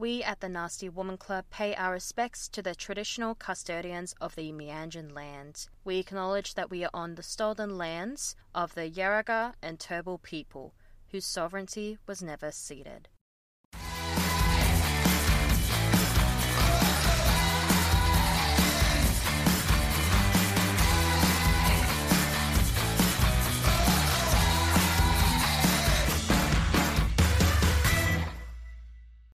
We at the Nasty Woman Club pay our respects to the traditional custodians of the Meanjin land. We acknowledge that we are on the stolen lands of the Yuggera and Turrbal people, whose sovereignty was never ceded.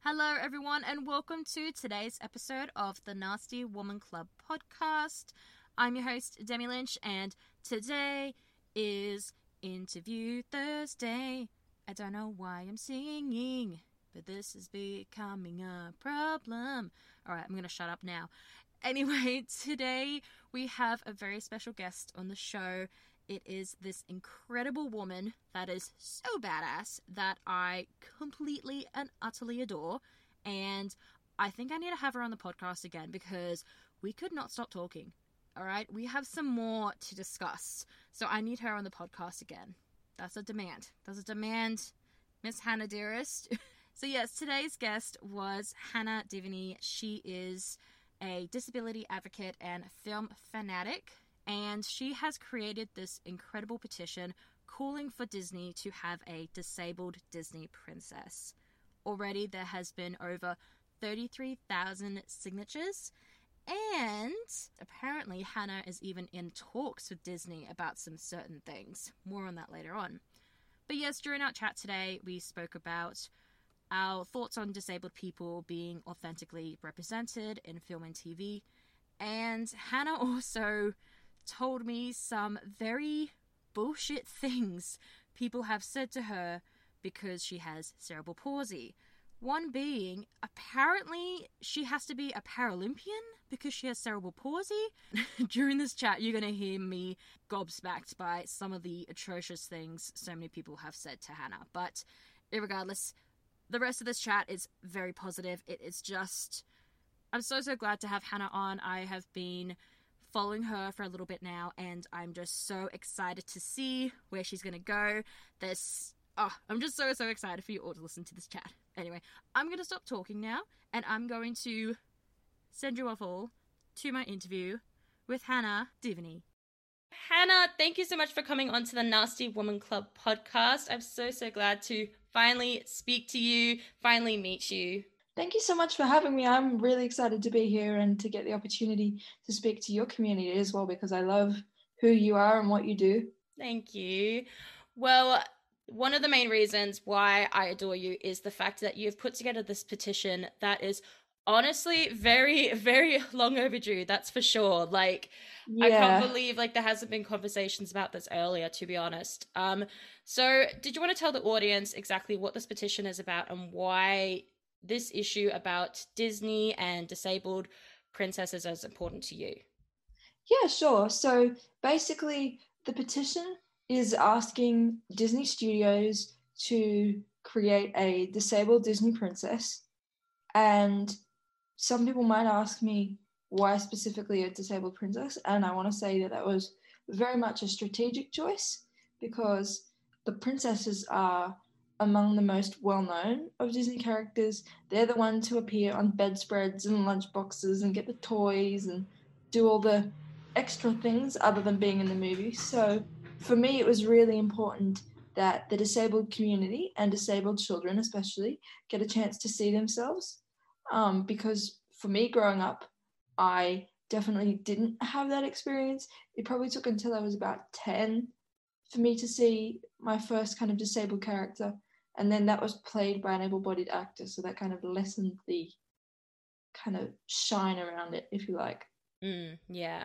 Hello, everyone, and welcome to today's episode of the Nasty Woman Club podcast. I'm your host, Demi Lynch, and today is Interview Thursday. I don't know why I'm singing, but this is becoming a problem. All right, I'm going to shut up now. Anyway, today we have a very special guest on the show. It is this incredible woman that is so badass that I completely and utterly adore. And I think I need to have her on the podcast again because we could not stop talking. All right, we have some more to discuss. So I need her on the podcast again. That's a demand. That's a demand, Miss Hannah Dearest. so, yes, today's guest was Hannah Diviney. She is a disability advocate and film fanatic and she has created this incredible petition calling for Disney to have a disabled Disney princess. Already there has been over 33,000 signatures and apparently Hannah is even in talks with Disney about some certain things. More on that later on. But yes, during our chat today, we spoke about our thoughts on disabled people being authentically represented in film and TV. And Hannah also told me some very bullshit things people have said to her because she has cerebral palsy. One being, apparently, she has to be a Paralympian because she has cerebral palsy. During this chat, you're going to hear me gobsmacked by some of the atrocious things so many people have said to Hannah. But regardless, the rest of this chat is very positive. It is just. I'm so, so glad to have Hannah on. I have been following her for a little bit now, and I'm just so excited to see where she's gonna go. There's oh, I'm just so so excited for you all to listen to this chat. Anyway, I'm gonna stop talking now, and I'm going to send you off all to my interview with Hannah Diviney. Hannah, thank you so much for coming on to the Nasty Woman Club podcast. I'm so so glad to finally speak to you, finally meet you. Thank you so much for having me. I'm really excited to be here and to get the opportunity to speak to your community as well because I love who you are and what you do. Thank you. Well, one of the main reasons why I adore you is the fact that you've put together this petition that is honestly very very long overdue that's for sure like yeah. i can't believe like there hasn't been conversations about this earlier to be honest um so did you want to tell the audience exactly what this petition is about and why this issue about Disney and disabled princesses is important to you? Yeah, sure. So basically, the petition is asking Disney Studios to create a disabled Disney princess. And some people might ask me why specifically a disabled princess. And I want to say that that was very much a strategic choice because the princesses are among the most well known of Disney characters. They're the ones who appear on bedspreads and lunchboxes and get the toys and do all the extra things other than being in the movie. So for me, it was really important that the disabled community and disabled children, especially, get a chance to see themselves. Um, because for me, growing up, I definitely didn't have that experience. It probably took until I was about 10 for me to see my first kind of disabled character and then that was played by an able-bodied actor so that kind of lessened the kind of shine around it if you like mm, yeah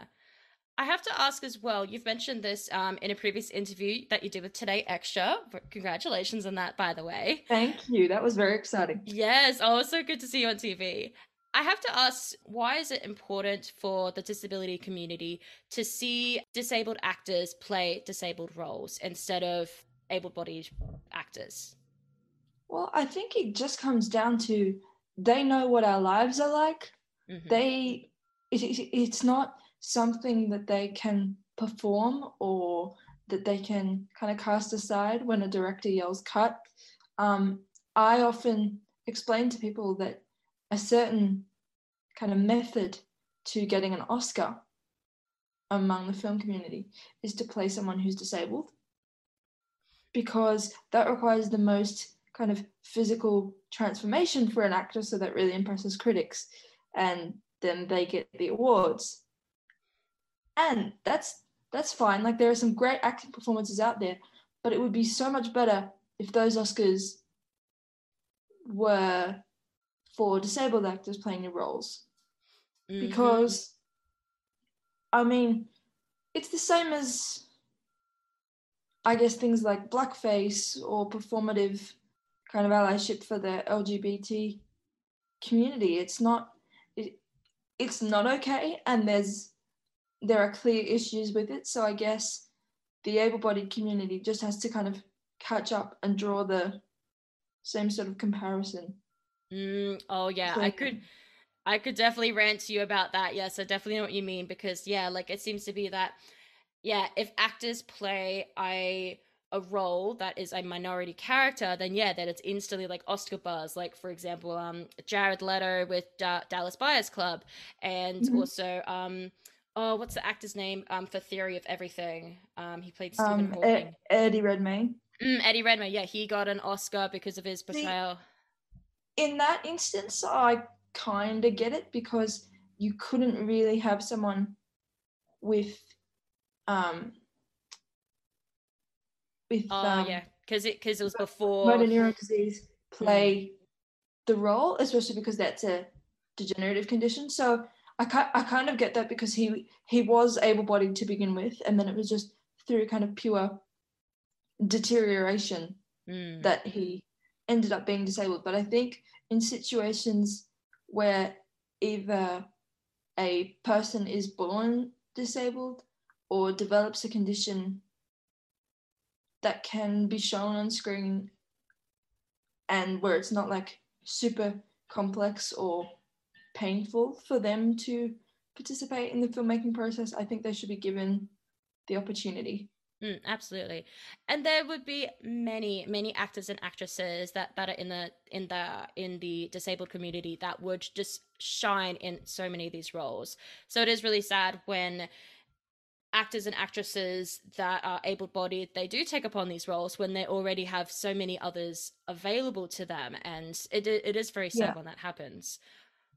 I have to ask as well. You've mentioned this um, in a previous interview that you did with Today Extra. Congratulations on that, by the way. Thank you. That was very exciting. Yes. Oh, so good to see you on TV. I have to ask, why is it important for the disability community to see disabled actors play disabled roles instead of able bodied actors? Well, I think it just comes down to they know what our lives are like. Mm-hmm. They, it, it, it's not something that they can perform or that they can kind of cast aside when a director yells cut. Um, I often explain to people that a certain kind of method to getting an Oscar among the film community is to play someone who's disabled because that requires the most kind of physical transformation for an actor so that really impresses critics and then they get the awards. And that's that's fine. Like there are some great acting performances out there but it would be so much better if those oscars were for disabled actors playing the roles. Mm-hmm. because i mean it's the same as i guess things like blackface or performative kind of allyship for the lgbt community it's not it, it's not okay and there's there are clear issues with it. So I guess the able-bodied community just has to kind of catch up and draw the same sort of comparison. Mm, oh yeah, so, I could I could definitely rant to you about that. Yes, I definitely know what you mean because yeah, like it seems to be that yeah, if actors play a a role that is a minority character, then yeah, that it's instantly like Oscar buzz. Like for example, um, Jared Leto with da- Dallas Buyers Club, and mm-hmm. also um, oh, what's the actor's name? Um, for Theory of Everything. Um, he played Stephen um, Hawking. Ed- Eddie Redmayne. Mm, Eddie Redmayne. Yeah, he got an Oscar because of his portrayal. In that instance, I kind of get it because you couldn't really have someone with, um, with oh um, yeah, because it because it was before motor neuron disease play mm. the role, especially because that's a degenerative condition. So I, I kind of get that because he he was able-bodied to begin with and then it was just through kind of pure deterioration mm. that he ended up being disabled but i think in situations where either a person is born disabled or develops a condition that can be shown on screen and where it's not like super complex or painful for them to participate in the filmmaking process, I think they should be given the opportunity. Mm, absolutely, and there would be many, many actors and actresses that that are in the in the in the disabled community that would just shine in so many of these roles. So it is really sad when actors and actresses that are able-bodied they do take upon these roles when they already have so many others available to them and it, it is very sad yeah. when that happens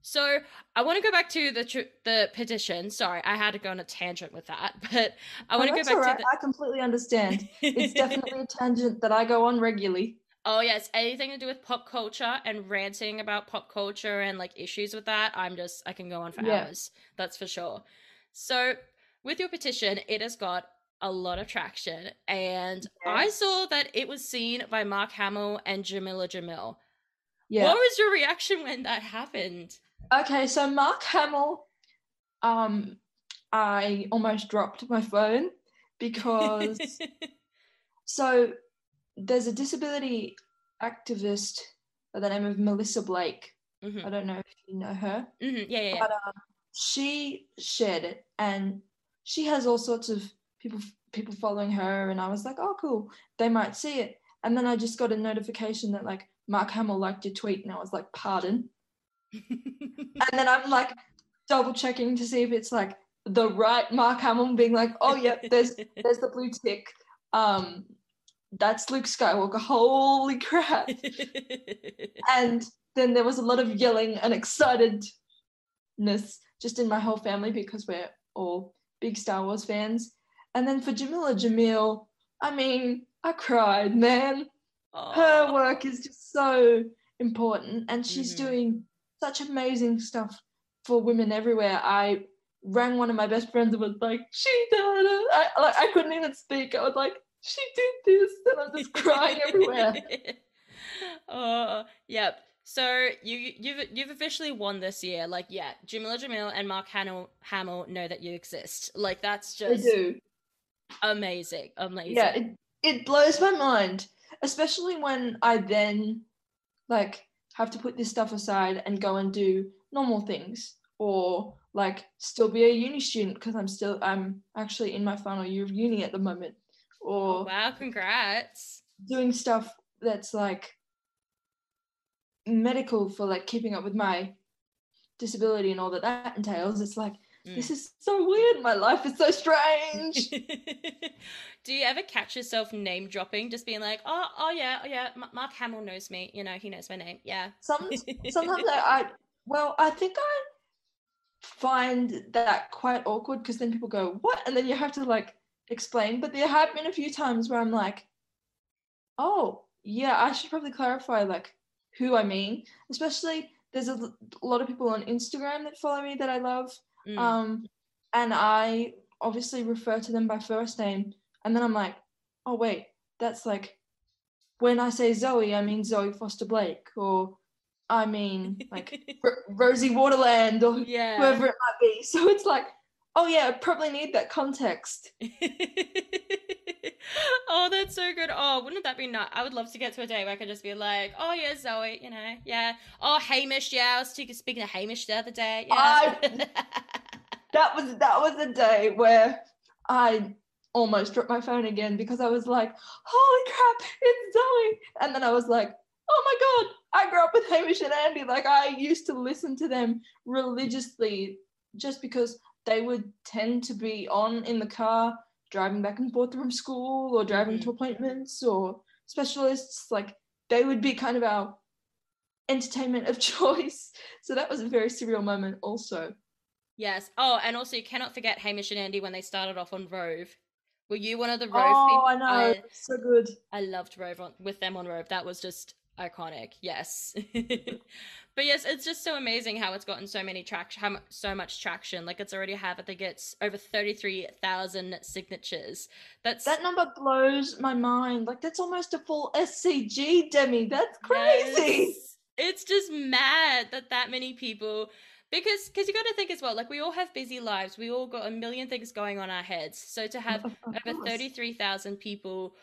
so I want to go back to the tr- the petition. Sorry, I had to go on a tangent with that, but I want oh, to go back right. to. The- I completely understand. it's definitely a tangent that I go on regularly. Oh yes, anything to do with pop culture and ranting about pop culture and like issues with that, I'm just I can go on for yeah. hours. That's for sure. So with your petition, it has got a lot of traction, and yes. I saw that it was seen by Mark Hamill and Jamila Jamil. Yeah. What was your reaction when that happened? Okay, so Mark Hamill, um, I almost dropped my phone because so there's a disability activist by the name of Melissa Blake. Mm-hmm. I don't know if you know her. Mm-hmm. Yeah, yeah, yeah. But um, she shared it, and she has all sorts of people people following her, and I was like, oh, cool, they might see it. And then I just got a notification that like Mark Hamill liked your tweet, and I was like, pardon and then I'm like double checking to see if it's like the right Mark Hamill being like, oh yep, there's there's the blue tick. Um that's Luke Skywalker. Holy crap. and then there was a lot of yelling and excitedness just in my whole family because we're all big Star Wars fans. And then for Jamila Jamil, I mean, I cried, man. Aww. Her work is just so important and she's mm-hmm. doing such amazing stuff for women everywhere. I rang one of my best friends and was like, "She did it!" I like I couldn't even speak. I was like, "She did this," and I'm just crying everywhere. oh, yep. So you you've you've officially won this year. Like, yeah, Jamila Jamil and Mark Hamill, Hamill know that you exist. Like, that's They just do. amazing, amazing. Yeah, it, it blows my mind, especially when I then like have to put this stuff aside and go and do normal things or like still be a uni student because I'm still I'm actually in my final year of uni at the moment or Oh, wow, congrats. doing stuff that's like medical for like keeping up with my disability and all that that entails it's like Mm. this is so weird my life is so strange Do you ever catch yourself name dropping, just being like, "Oh, oh yeah, oh yeah, M- Mark Hamill knows me. You know, he knows my name. Yeah." some sometimes I, I well i think i find that quite awkward because then people go what and then you have to like explain but there have been a few times where i'm like oh yeah i should probably clarify like who i mean especially there's a lot of people on instagram that follow me that i love Mm. um and i obviously refer to them by first name and then i'm like oh wait that's like when i say zoe i mean zoe foster blake or i mean like R- rosie waterland or yeah. whoever it might be so it's like oh yeah i probably need that context oh, that's so good. Oh, wouldn't that be nice? I would love to get to a day where I could just be like, oh, yeah, Zoe, you know, yeah. Oh, Hamish, yeah, I was speaking to Hamish the other day. Yeah. that was that was a day where i almost dropped my phone again because i was like holy crap it's zoe and then i was like oh my god i grew up with hamish and andy like i used to listen to them religiously just because they would tend to be on in the car driving back and forth from school or driving to mm-hmm. appointments or specialists like they would be kind of our entertainment of choice so that was a very surreal moment also yes. Oh, and also you cannot forget Hamish and Andy when they started off on Rove. Were you one of the Rove oh, people? I know. I, so good. I loved Rove on, with them on Rove. That was just iconic. Yes. but yes, it's just so amazing how it's gotten so many traction, how mu- so much traction. Like it's already have, I think it's over 33,000 signatures. That's That number blows my mind. Like that's almost a full SCG, Demi. That's crazy. Yes. It's just mad that that many people because because you got to think as well like we all have busy lives we all got a million things going on our heads so to have over course. 33,000 people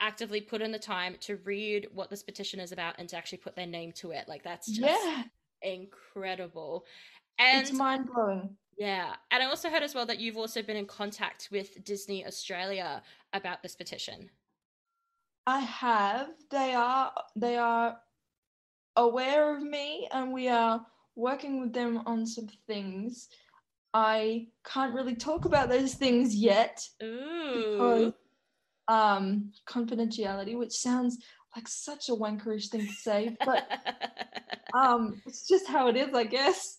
actively put in the time to read what this petition is about and to actually put their name to it like that's just Yeah, incredible and it's mind blowing. yeah and i also heard as well that you've also been in contact with disney australia about this petition I have. They are they are aware of me, and we are working with them on some things. I can't really talk about those things yet because ooh um confidentiality, which sounds like such a wankerish thing to say, but um it's just how it is, I guess.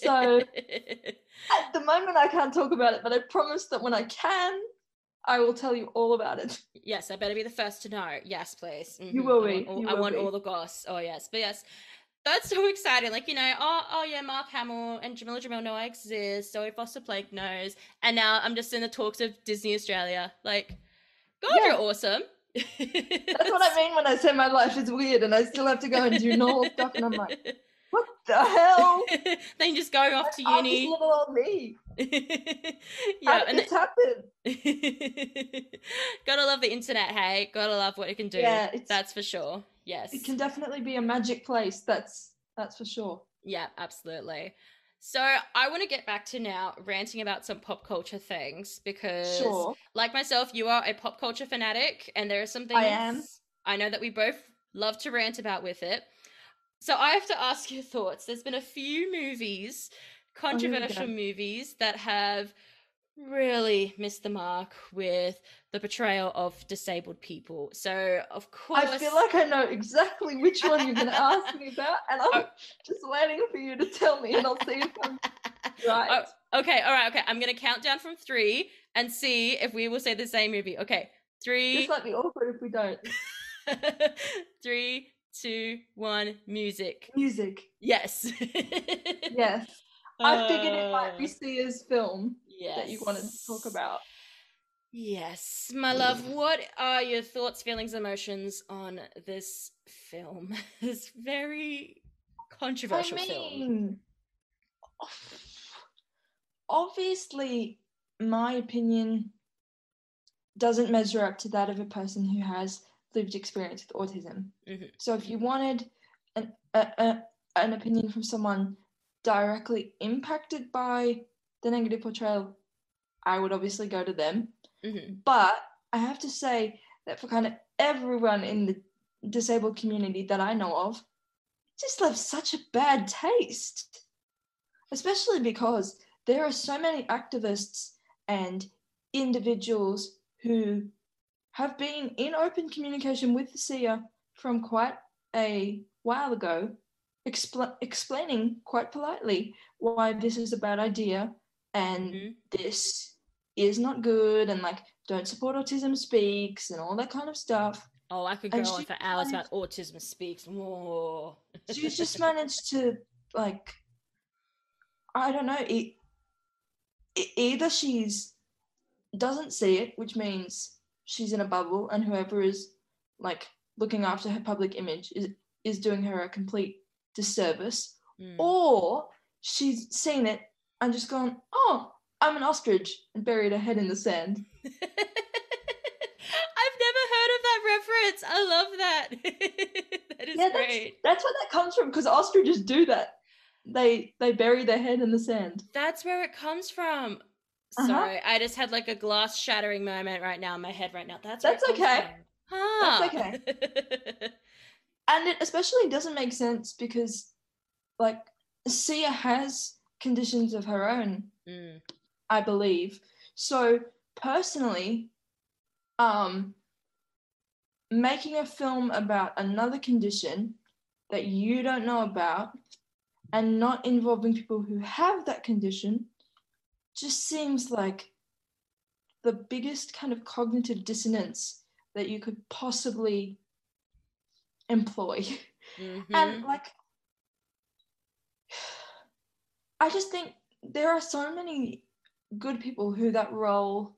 so- At the moment, I can't talk about it, but I promise that when I can, I will tell you all about it. Yes, I better be the first to know. Yes, please. You Mhm. will I be, want all, you I want be. all the goss. Oh yes, but yes, that's so exciting. Like you know, oh oh yeah, Mark Hamill and Jamila Jamil know I exist. Zoe Foster Blake knows, and now I'm just in the talks of Disney Australia. Like, God, Yeah. you're awesome. That's what I mean when I say my life is weird and I still have to go and do normal stuff, and I'm like, what the hell? then just going off to I'm just uni. little old me. Yeah, and it's happen? gotta love the internet. Hey, gotta love what it can do. Yeah, it's- that's for sure. Yes. It can definitely be a magic place. That's that's for sure. Yeah, absolutely. So I want to get back to now ranting about some pop culture things because, Sure. like myself, you are a pop culture fanatic, and there are some things I am. I know that we both love to rant about with it. So I have to ask your thoughts. There's been a few movies, Oh, here we go. controversial movies, that have really missed the mark with the portrayal of disabled people. So of course, I feel like I know exactly which one you're going to ask me about, and I'm Oh. just waiting for you to tell me, and I'll see if I'm oh, right. Oh, okay, all right, okay. I'm gonna count down from three and see if we will say the same movie. Okay, three, This might be awkward if we don't. three, two, one. Music. Music. Yes. Yes. I figured it might be uh. Sia's film yes. that you wanted to talk about. Yes, my love. What are your thoughts, feelings, emotions on this film? this very controversial I film. obviously, my opinion doesn't measure up to that of a person who has lived experience with autism. Mhm. So, if you wanted an a, a, an opinion from someone directly impacted by the negative portrayal, I would obviously go to them. Mhm. But I have to say that for kind of everyone in the disabled community that I know of, it just left such a bad taste. Especially because there are so many activists and individuals who have been in open communication with the Sia from quite a while ago, expl- explaining quite politely why this is a bad idea and Mhm. this is not good and like don't support autism speaks and all that kind of stuff Oh, I could go And on for hours managed- about autism speaks. more she's just managed to like i don't know it, e- either she's doesn't see it which means she's in a bubble and whoever is like looking after her public image is is doing her a complete disservice Mm. or she's seen it and just gone oh i'm an ostrich and buried her head in the sand I've never heard of that reference. I love that. that is yeah, that's, great. that's where that comes from because ostriches do that. They they bury their head in the sand. That's where it comes from. Uh-huh. Sorry, I just had like a glass shattering moment right now in my head right now. That's That's okay. Huh. That's okay. And it especially doesn't make sense because like Sia has conditions of her own, Mm, I believe. So personally, um making a film about another condition that you don't know about and not involving people who have that condition just seems like the biggest kind of cognitive dissonance that you could possibly employ. mhm. And like, I just think there are so many good people who that role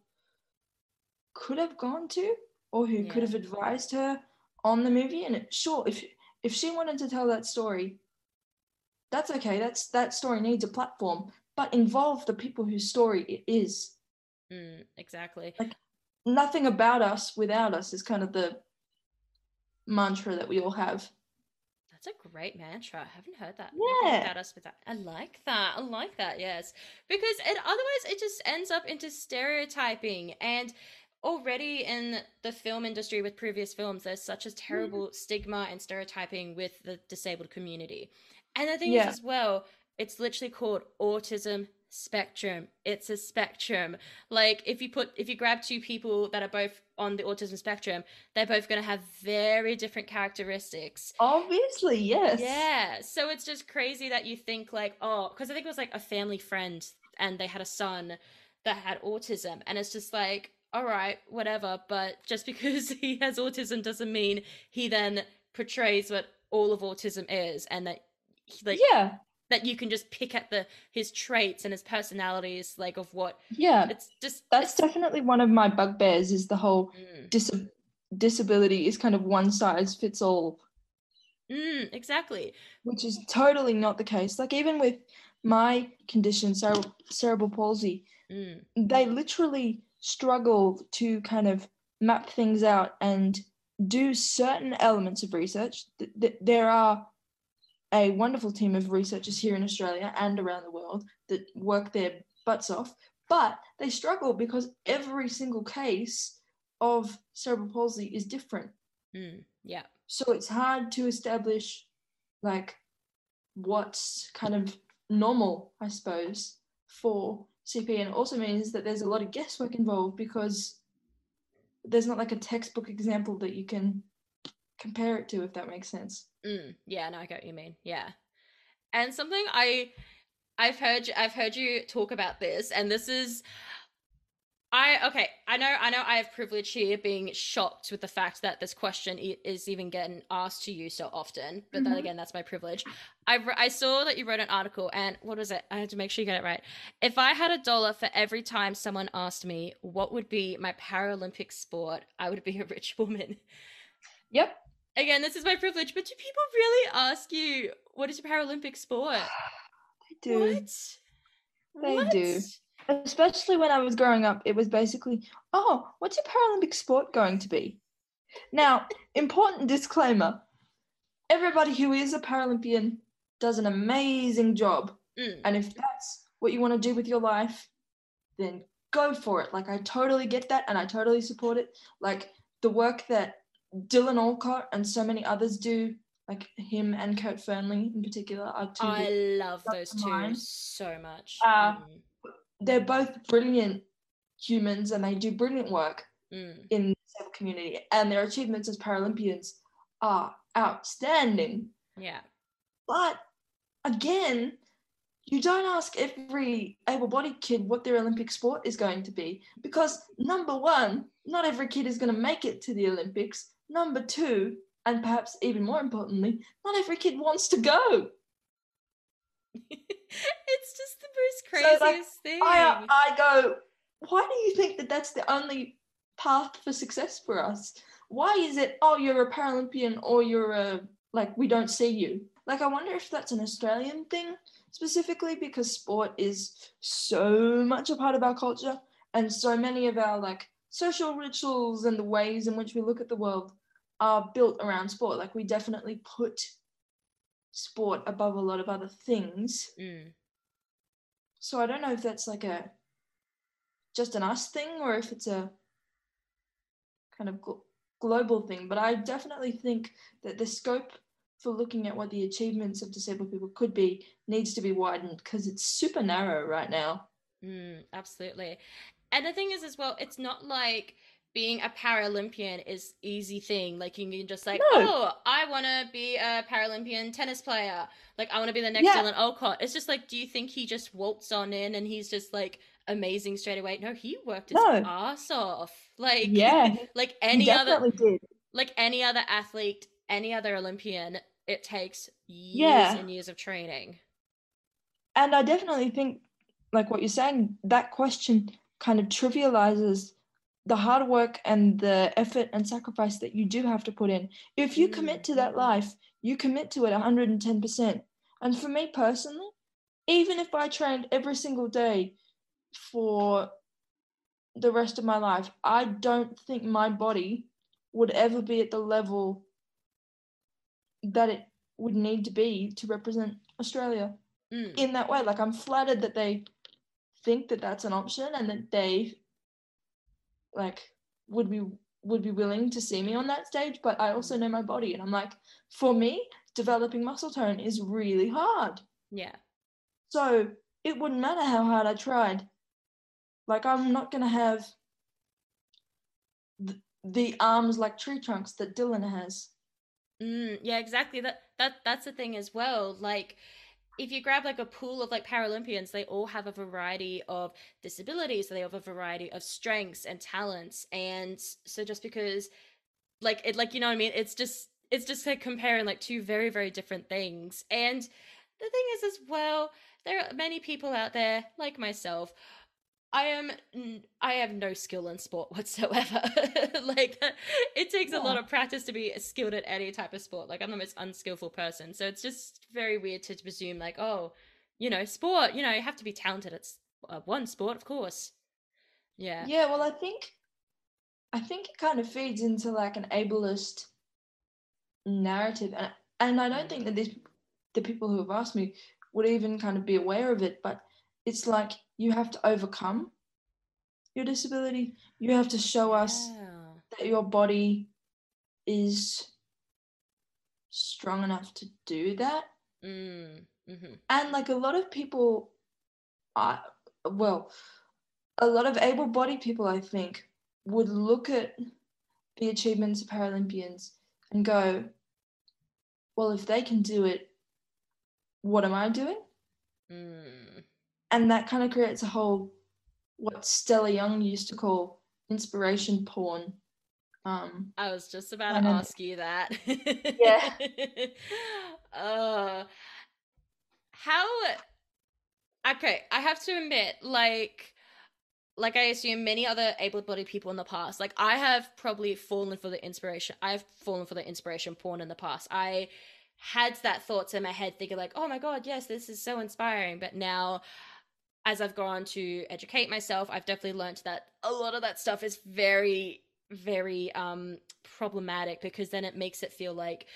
could have gone to or who could have advised her on the movie. And it, sure, if if she wanted to tell that story, that's okay. That's that story needs a platform, but involve the people whose story it is. Mm, exactly. Nothing about us without us is kind of the mantra that we all have. That's a great mantra. I haven't heard that. Yeah. About us with that. I like that. I like that. Yes, because it otherwise it just ends up into stereotyping and. Already in the film industry with previous films, there's such a mm. terrible stigma and stereotyping with the disabled community. And the thing Yeah. is, as well, it's literally called autism spectrum. It's a spectrum. Like if you put if you grab two people that are both on the autism spectrum, they're both going to have very different characteristics. Obviously, yes. Yeah. So it's just crazy that you think like, oh, because I think it was like a family friend and they had a son that had autism, and it's just like, all right, whatever. But just because he has autism doesn't mean he then portrays what all of autism is, and that like yeah, that you can just pick at the his traits and his personalities, like of what yeah. it's just That's it's- definitely one of my bugbears is the whole Mm, dis- disability is kind of one size fits all, mm, exactly. which is totally not the case. Like even with my condition, cere- cerebral palsy, Mm, they literally struggle to kind of map things out and do certain elements of research. Th- th- there are a wonderful team of researchers here in Australia and around the world that work their butts off, but they struggle because every single case of cerebral palsy is different. mm, yeah. So it's hard to establish like what's kind of normal, I suppose, for CP. And it also means that there's a lot of guesswork involved because there's not like a textbook example that you can compare it to, if that makes sense. Mm, yeah, no, I get what you mean. Yeah, and something I I've heard you- I've heard you talk about this, and this is I okay, I know I know I have privilege here being shocked with the fact that this question is even getting asked to you so often, but Mm-hmm. then again that's my privilege. I I saw that you wrote an article and what was it? I had to make sure you get it right. If I had a dollar for every time someone asked me what would be my Paralympic sport, I would be a rich woman. Yep. Again, this is my privilege, but do people really ask you what is your Paralympic sport? They do. What? They What? do. Especially when I was growing up, it was basically, oh, what's your Paralympic sport going to be? Now, important disclaimer everybody who is a Paralympian does an amazing job. Mm. And if that's what you want to do with your life, then go for it. Like, I totally get that and I totally support it. Like, the work that Dylan Alcott and so many others do, like him and Kurt Fearnley in particular, are two. I love those two mine. so much. Uh, Mm, they're both brilliant humans and they do brilliant work mm. in the community and their achievements as paralympians are outstanding Yeah. but again you don't ask every able-bodied kid what their olympic sport is going to be because number one not every kid is going to make it to the olympics number two and perhaps even more importantly not every kid wants to go it's just the most So, like, thing. I, I go, why do you think that that's the only path for success for us? Why is it, oh, you're a Paralympian or you're a, like, we don't see you? Like, I wonder if that's an Australian thing specifically because sport is so much a part of our culture and so many of our, like, social rituals and the ways in which we look at the world are built around sport. Like, we definitely put sport above a lot of other things. Mm. So I don't know if that's like a just an us thing or if it's a kind of gl- global thing. But I definitely think that the scope for looking at what the achievements of disabled people could be needs to be widened because it's super narrow right now. Mm, absolutely. And the thing is, as well, it's not like being a Paralympian is easy thing. Like you can just like, No. oh, I want to be a Paralympian tennis player. Like I want to be the next Yeah. Dylan Alcott. It's just like, do you think he just waltzed on in and he's just like amazing straight away? No, he worked his No. ass off. Like Yeah, like any other did. like any other athlete, any other Olympian, it takes years Yeah. and years of training. And I definitely think, like what you're saying, that question kind of trivializes the hard work and the effort and sacrifice that you do have to put in. If you commit to that life, you commit to it 110%. And for me personally, even if I trained every single day for the rest of my life, I don't think my body would ever be at the level that it would need to be to represent Australia Mm. in that way. Like I'm flattered that they think that that's an option and that they like would be would be willing to see me on that stage. But I also know my body, and I'm like, for me, developing muscle tone is really hard. Yeah. So it wouldn't matter how hard I tried. Like I'm not gonna have the, the arms like tree trunks that Dylan has. Mm, yeah, exactly. That that that's the thing as well. Like if you grab like a pool of like Paralympians, they all have a variety of disabilities, they have a variety of strengths and talents. And so just because like it like you know what I mean, it's just it's just like comparing like two very, very different things. And the thing is as well, there are many people out there, like myself, I am I have no skill in sport whatsoever. like it takes a lot of practice to be skilled at any type of sport. Like I'm the most unskillful person. So it's just very weird to presume like, oh, you know, sport, you know, you have to be talented at uh, one sport, of course. Yeah. Yeah, well, I think, I think it kind of feeds into like an ableist narrative, and and I don't think that these the people who have asked me would even kind of be aware of it, but it's like you have to overcome your disability. You have to show us Yeah. that your body is strong enough to do that Mm. hmm and like a lot of people i well a lot of able-bodied people i think would look at the achievements of paralympians and go well if they can do it what am i doing Mm. And that kind of creates a whole what Stella Young used to call inspiration porn. Um, I was just about to ask you that. Yeah. uh, how? Okay, I have to admit, like, like I assume many other able-bodied people in the past, like I have probably fallen for the inspiration. I've fallen for the inspiration porn in the past. I had that thoughts in my head, thinking like, "Oh my god, yes, this is so inspiring." But now, as I've gone to educate myself, I've definitely learned that a lot of that stuff is very, very um problematic because then it makes it feel like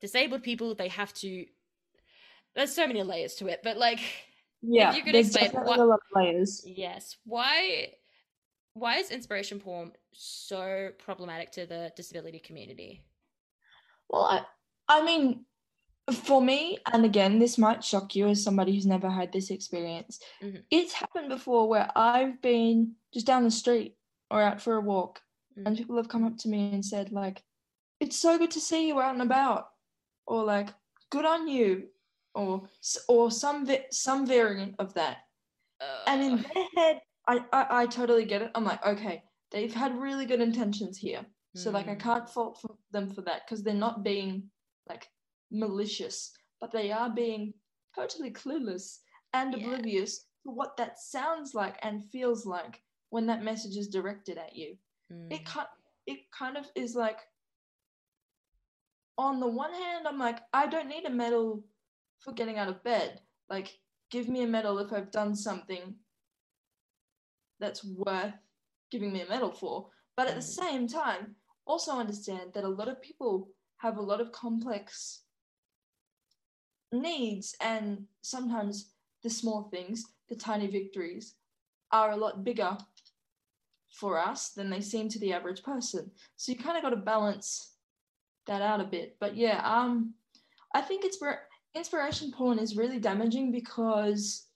disabled people they have to. There's so many layers to it, but like, yeah, you could there's explain definitely what- a lot of layers. yes, why, why is inspiration porn so problematic to the disability community? Well, I, I mean, for me, and again, this might shock you as somebody who's never had this experience. Mhm. It's happened before where I've been just down the street or out for a walk, Mm. and people have come up to me and said, like, "It's so good to see you out and about," or like, "Good on you," or or some vi- some variant of that. And in their head, I, I I totally get it. I'm like, okay, they've had really good intentions here. So like I Mm. can't fault for them for that because they're not being like malicious, but they are being totally clueless and Yeah. oblivious to what that sounds like and feels like when that message is directed at you. Mm. It kind it kind of is like on the one hand, I'm like, I don't need a medal for getting out of bed. Like, give me a medal if I've done something that's worth giving me a medal for. But at the Mm. same time, also understand that a lot of people have a lot of complex needs, and sometimes the small things, the tiny victories, are a lot bigger for us than they seem to the average person. So you kind of got to balance that out a bit. But yeah, um, I think it's inspiration porn is really damaging because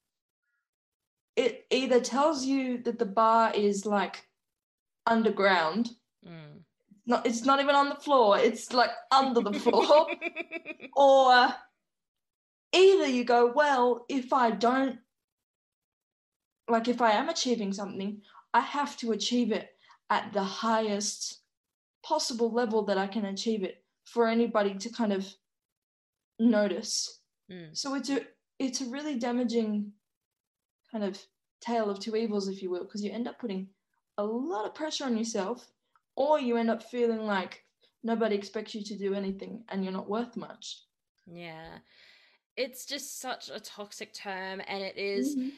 it either tells you that the bar is like underground, Mm. not it's not even on the floor, it's like under the floor, or either you go, well, if I don't like if I am achieving something, I have to achieve it at the highest possible level that I can achieve it for anybody to kind of notice. Mm. So it's a it's a really damaging kind of tale of two evils, if you will, because you end up putting a lot of pressure on yourself, or you end up feeling like nobody expects you to do anything and you're not worth much. Yeah. It's just such a toxic term and it is Mhm.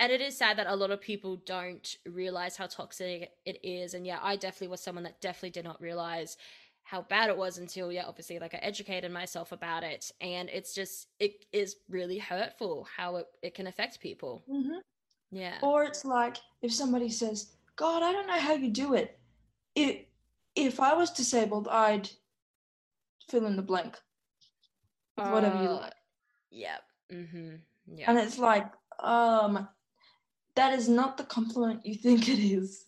and it is sad that a lot of people don't realize how toxic it is and yeah i definitely was someone that definitely did not realize how bad it was until yeah obviously like i educated myself about it and it's just it is really hurtful how it, it can affect people Mhm. yeah Or it's like if somebody says, God, I don't know how you do it. If, if I was disabled, I'd fill in the blank with whatever you Uh, like. Yeah mm-hmm yeah And it's like, um, that is not the compliment you think it is.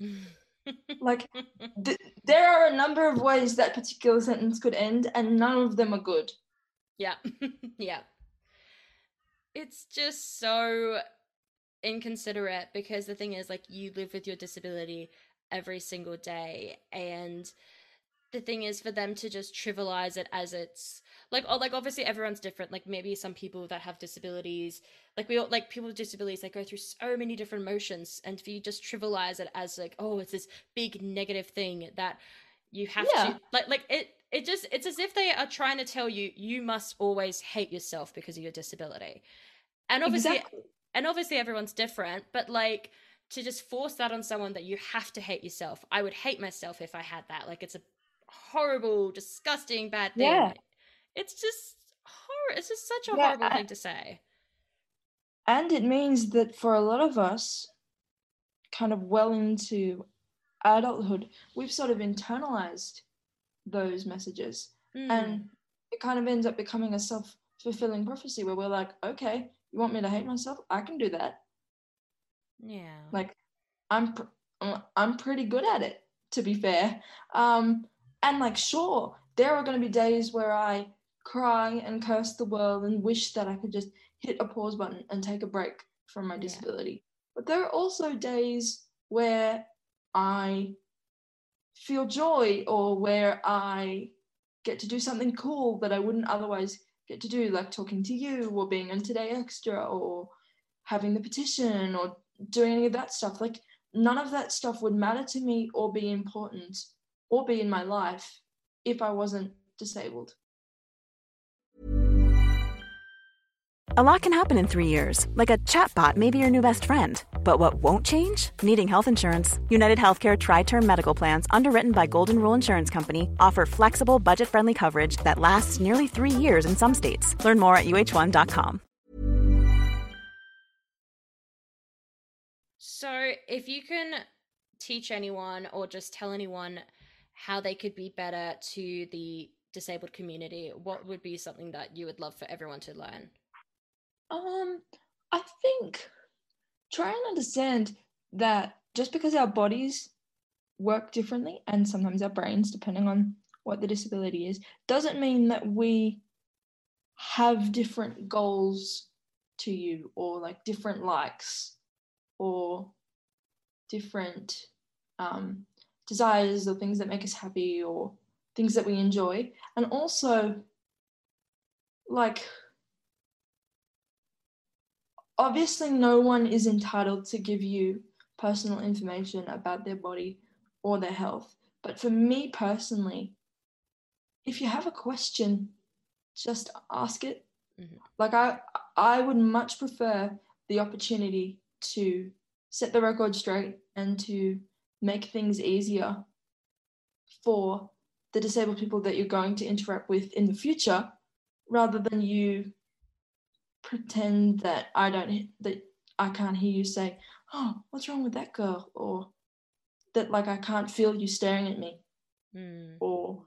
Like, th- there are a number of ways that particular sentence could end, and none of them are good. Yeah. yeah. It's just so inconsiderate because the thing is like you live with your disability every single day and the thing is for them to just trivialize it as it's like oh like obviously everyone's different like maybe some people that have disabilities like we all like people with disabilities they go through so many different emotions and if you just trivialize it as like oh it's this big negative thing that you have Yeah. to like like it it just it's as if they are trying to tell you you must always hate yourself because of your disability and obviously exactly. and obviously everyone's different but like to just force that on someone that you have to hate yourself i would hate myself if i had that like it's a horrible disgusting bad thing Yeah. It's just horror it's just such a Yeah, horrible I- thing to say And it means that for a lot of us, kind of well into adulthood, we've sort of internalized those messages. Mm, And it kind of ends up becoming a self fulfilling prophecy where we're like, okay, you want me to hate myself? I can do that. yeah Like, I'm, pr- I'm pretty good at it, to be fair. Um, and like, sure, there are going to be days where I cry and curse the world and wish that I could just hit a pause button and take a break from my Yeah. disability. But there are also days where I feel joy or where I get to do something cool that I wouldn't otherwise get to do, like talking to you or being on Today Extra or having the petition or doing any of that stuff. Like, none of that stuff would matter to me or be important or be in my life if I wasn't disabled. A lot can happen in three years, like a chatbot may be your new best friend. But what won't change? Needing health insurance. United Healthcare Tri Term Medical Plans, underwritten by Golden Rule Insurance Company, offer flexible, budget friendly coverage that lasts nearly three years in some states. Learn more at uh1.com. So, if you can teach anyone or just tell anyone how they could be better to the disabled community, what would be something that you would love for everyone to learn? Um, I think try and understand that just because our bodies work differently and sometimes our brains, depending on what the disability is, doesn't mean that we have different goals to you or like different likes or different um, desires or things that make us happy or things that we enjoy. And also, like, obviously no one is entitled to give you personal information about their body or their health. But for me personally, if you have a question, just ask it. Mm-hmm. Like I I would much prefer the opportunity to set the record straight and to make things easier for the disabled people that you're going to interact with in the future rather than you pretend that I don't that I can't hear you say, "Oh, what's wrong with that girl?" or that like I can't feel you staring at me, mm. or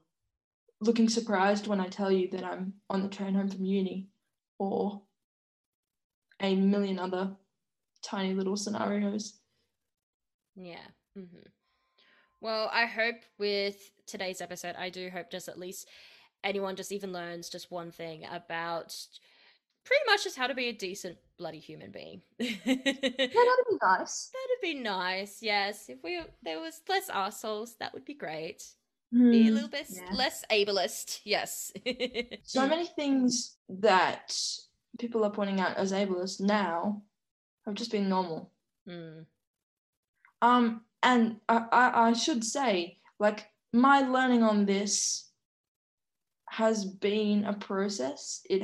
looking surprised when I tell you that I'm on the train home from uni, or a million other tiny little scenarios. Yeah. Mm-hmm. Well, I hope with today's episode, I do hope just at least anyone just even learns just one thing about pretty much just how to be a decent bloody human being. yeah, that'd be nice. That'd be nice. Yes, if we there was less assholes, that would be great. Mm, be a hmm, little bit yeah. less ableist. Yes. so many things that people are pointing out as ableist now have just been normal. Mm. Um, and I, I, I should say, like, my learning on this has been a process. It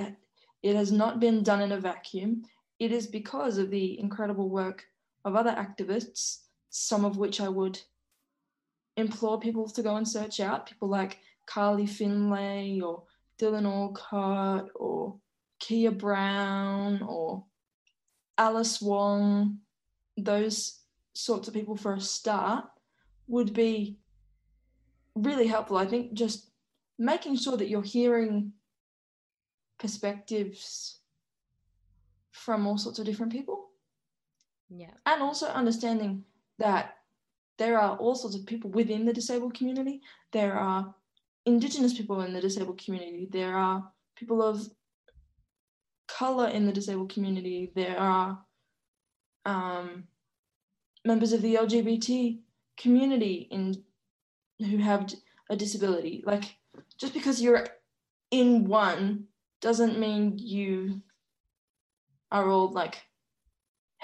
it has not been done in a vacuum. It is because of the incredible work of other activists, some of which I would implore people to go and search out. People like Carly Findlay or Dylan Alcott or Keah Brown or Alice Wong, those sorts of people for a start would be really helpful. I think just making sure that you're hearing perspectives from all sorts of different people. Yeah. And also understanding that there are all sorts of people within the disabled community. There are Indigenous people in the disabled community. There are people of color in the disabled community. There are um, members of the LGBT community in who have a disability. Like just because you're in one doesn't mean you are all like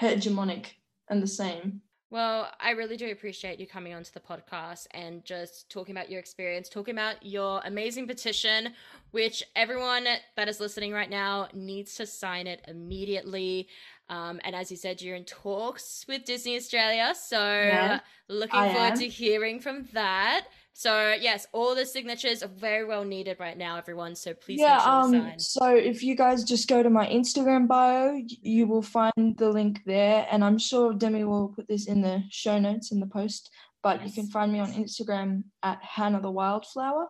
hegemonic and the same. Well, I really do appreciate you coming onto the podcast and just talking about your experience, talking about your amazing petition, which everyone that is listening right now needs to sign it immediately. Um, and as you said, you're in talks with Disney Australia, so yeah, looking I forward am. to hearing from that. So yes, all the signatures are very well needed right now, everyone. So please yeah. Sure um. So if you guys just go to my Instagram bio, you will find the link there, and I'm sure Demi will put this in the show notes in the post. But yes. you can find me on Instagram at Hannah the Wildflower.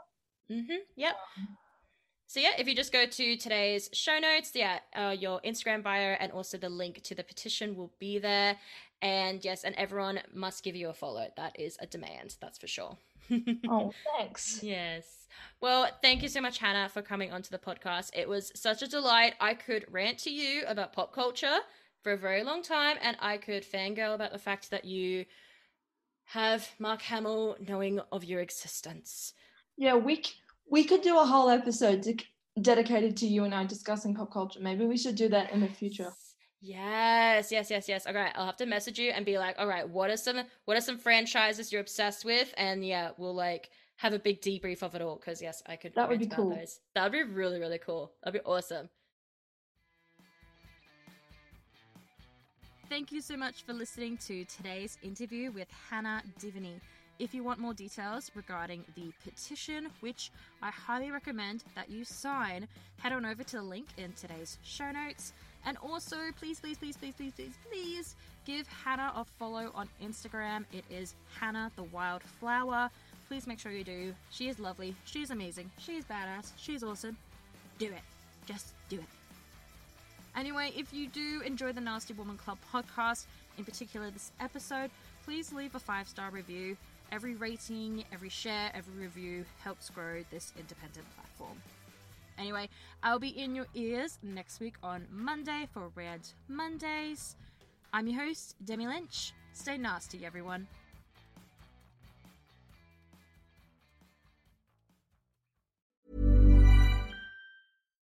Mhm. Yep. So yeah, if you just go to today's show notes, yeah, uh, your Instagram bio and also the link to the petition will be there. And yes, and everyone must give you a follow. That is a demand, that's for sure oh, thanks. Yes. Well, thank you so much, Hannah, for coming onto the podcast. It was such a delight. I could rant to you about pop culture for a very long time, and I could fangirl about the fact that you have Mark Hamill knowing of your existence. Yeah, we c- we could do a whole episode de- dedicated to you and I discussing pop culture. Maybe we should do that in the future. Yes, yes, yes, yes. All right, I'll have to message you and be like, all right, what are some what are some franchises you're obsessed with? And yeah, we'll like have a big debrief of it all. Because yes, I could. That would be cool. Those. That would be really, really cool. That'd be awesome. Thank you so much for listening to today's interview with Hannah Diviney. If you want more details regarding the petition, which I highly recommend that you sign, head on over to the link in today's show notes. And also, please, please, please, please, please, please, please give Hannah a follow on Instagram. It is Hannah the Wildflower. Please make sure you do. She is lovely. She's amazing. She's badass. She's awesome. Do it. Just do it. Anyway, if you do enjoy the Nasty Woman Club podcast, in particular this episode, please leave a five star review. Every rating, every share, every review helps grow this independent platform. Anyway, I'll be in your ears next week on Monday for Red Mondays. I'm your host, Demi Lynch. Stay nasty, everyone.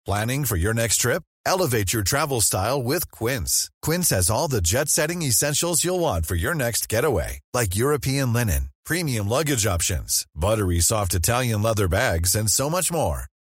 Planning for your next trip? Elevate your travel style with Quince. Quince has all the jet setting essentials you'll want for your next getaway, like European linen, premium luggage options, buttery soft Italian leather bags, and so much more.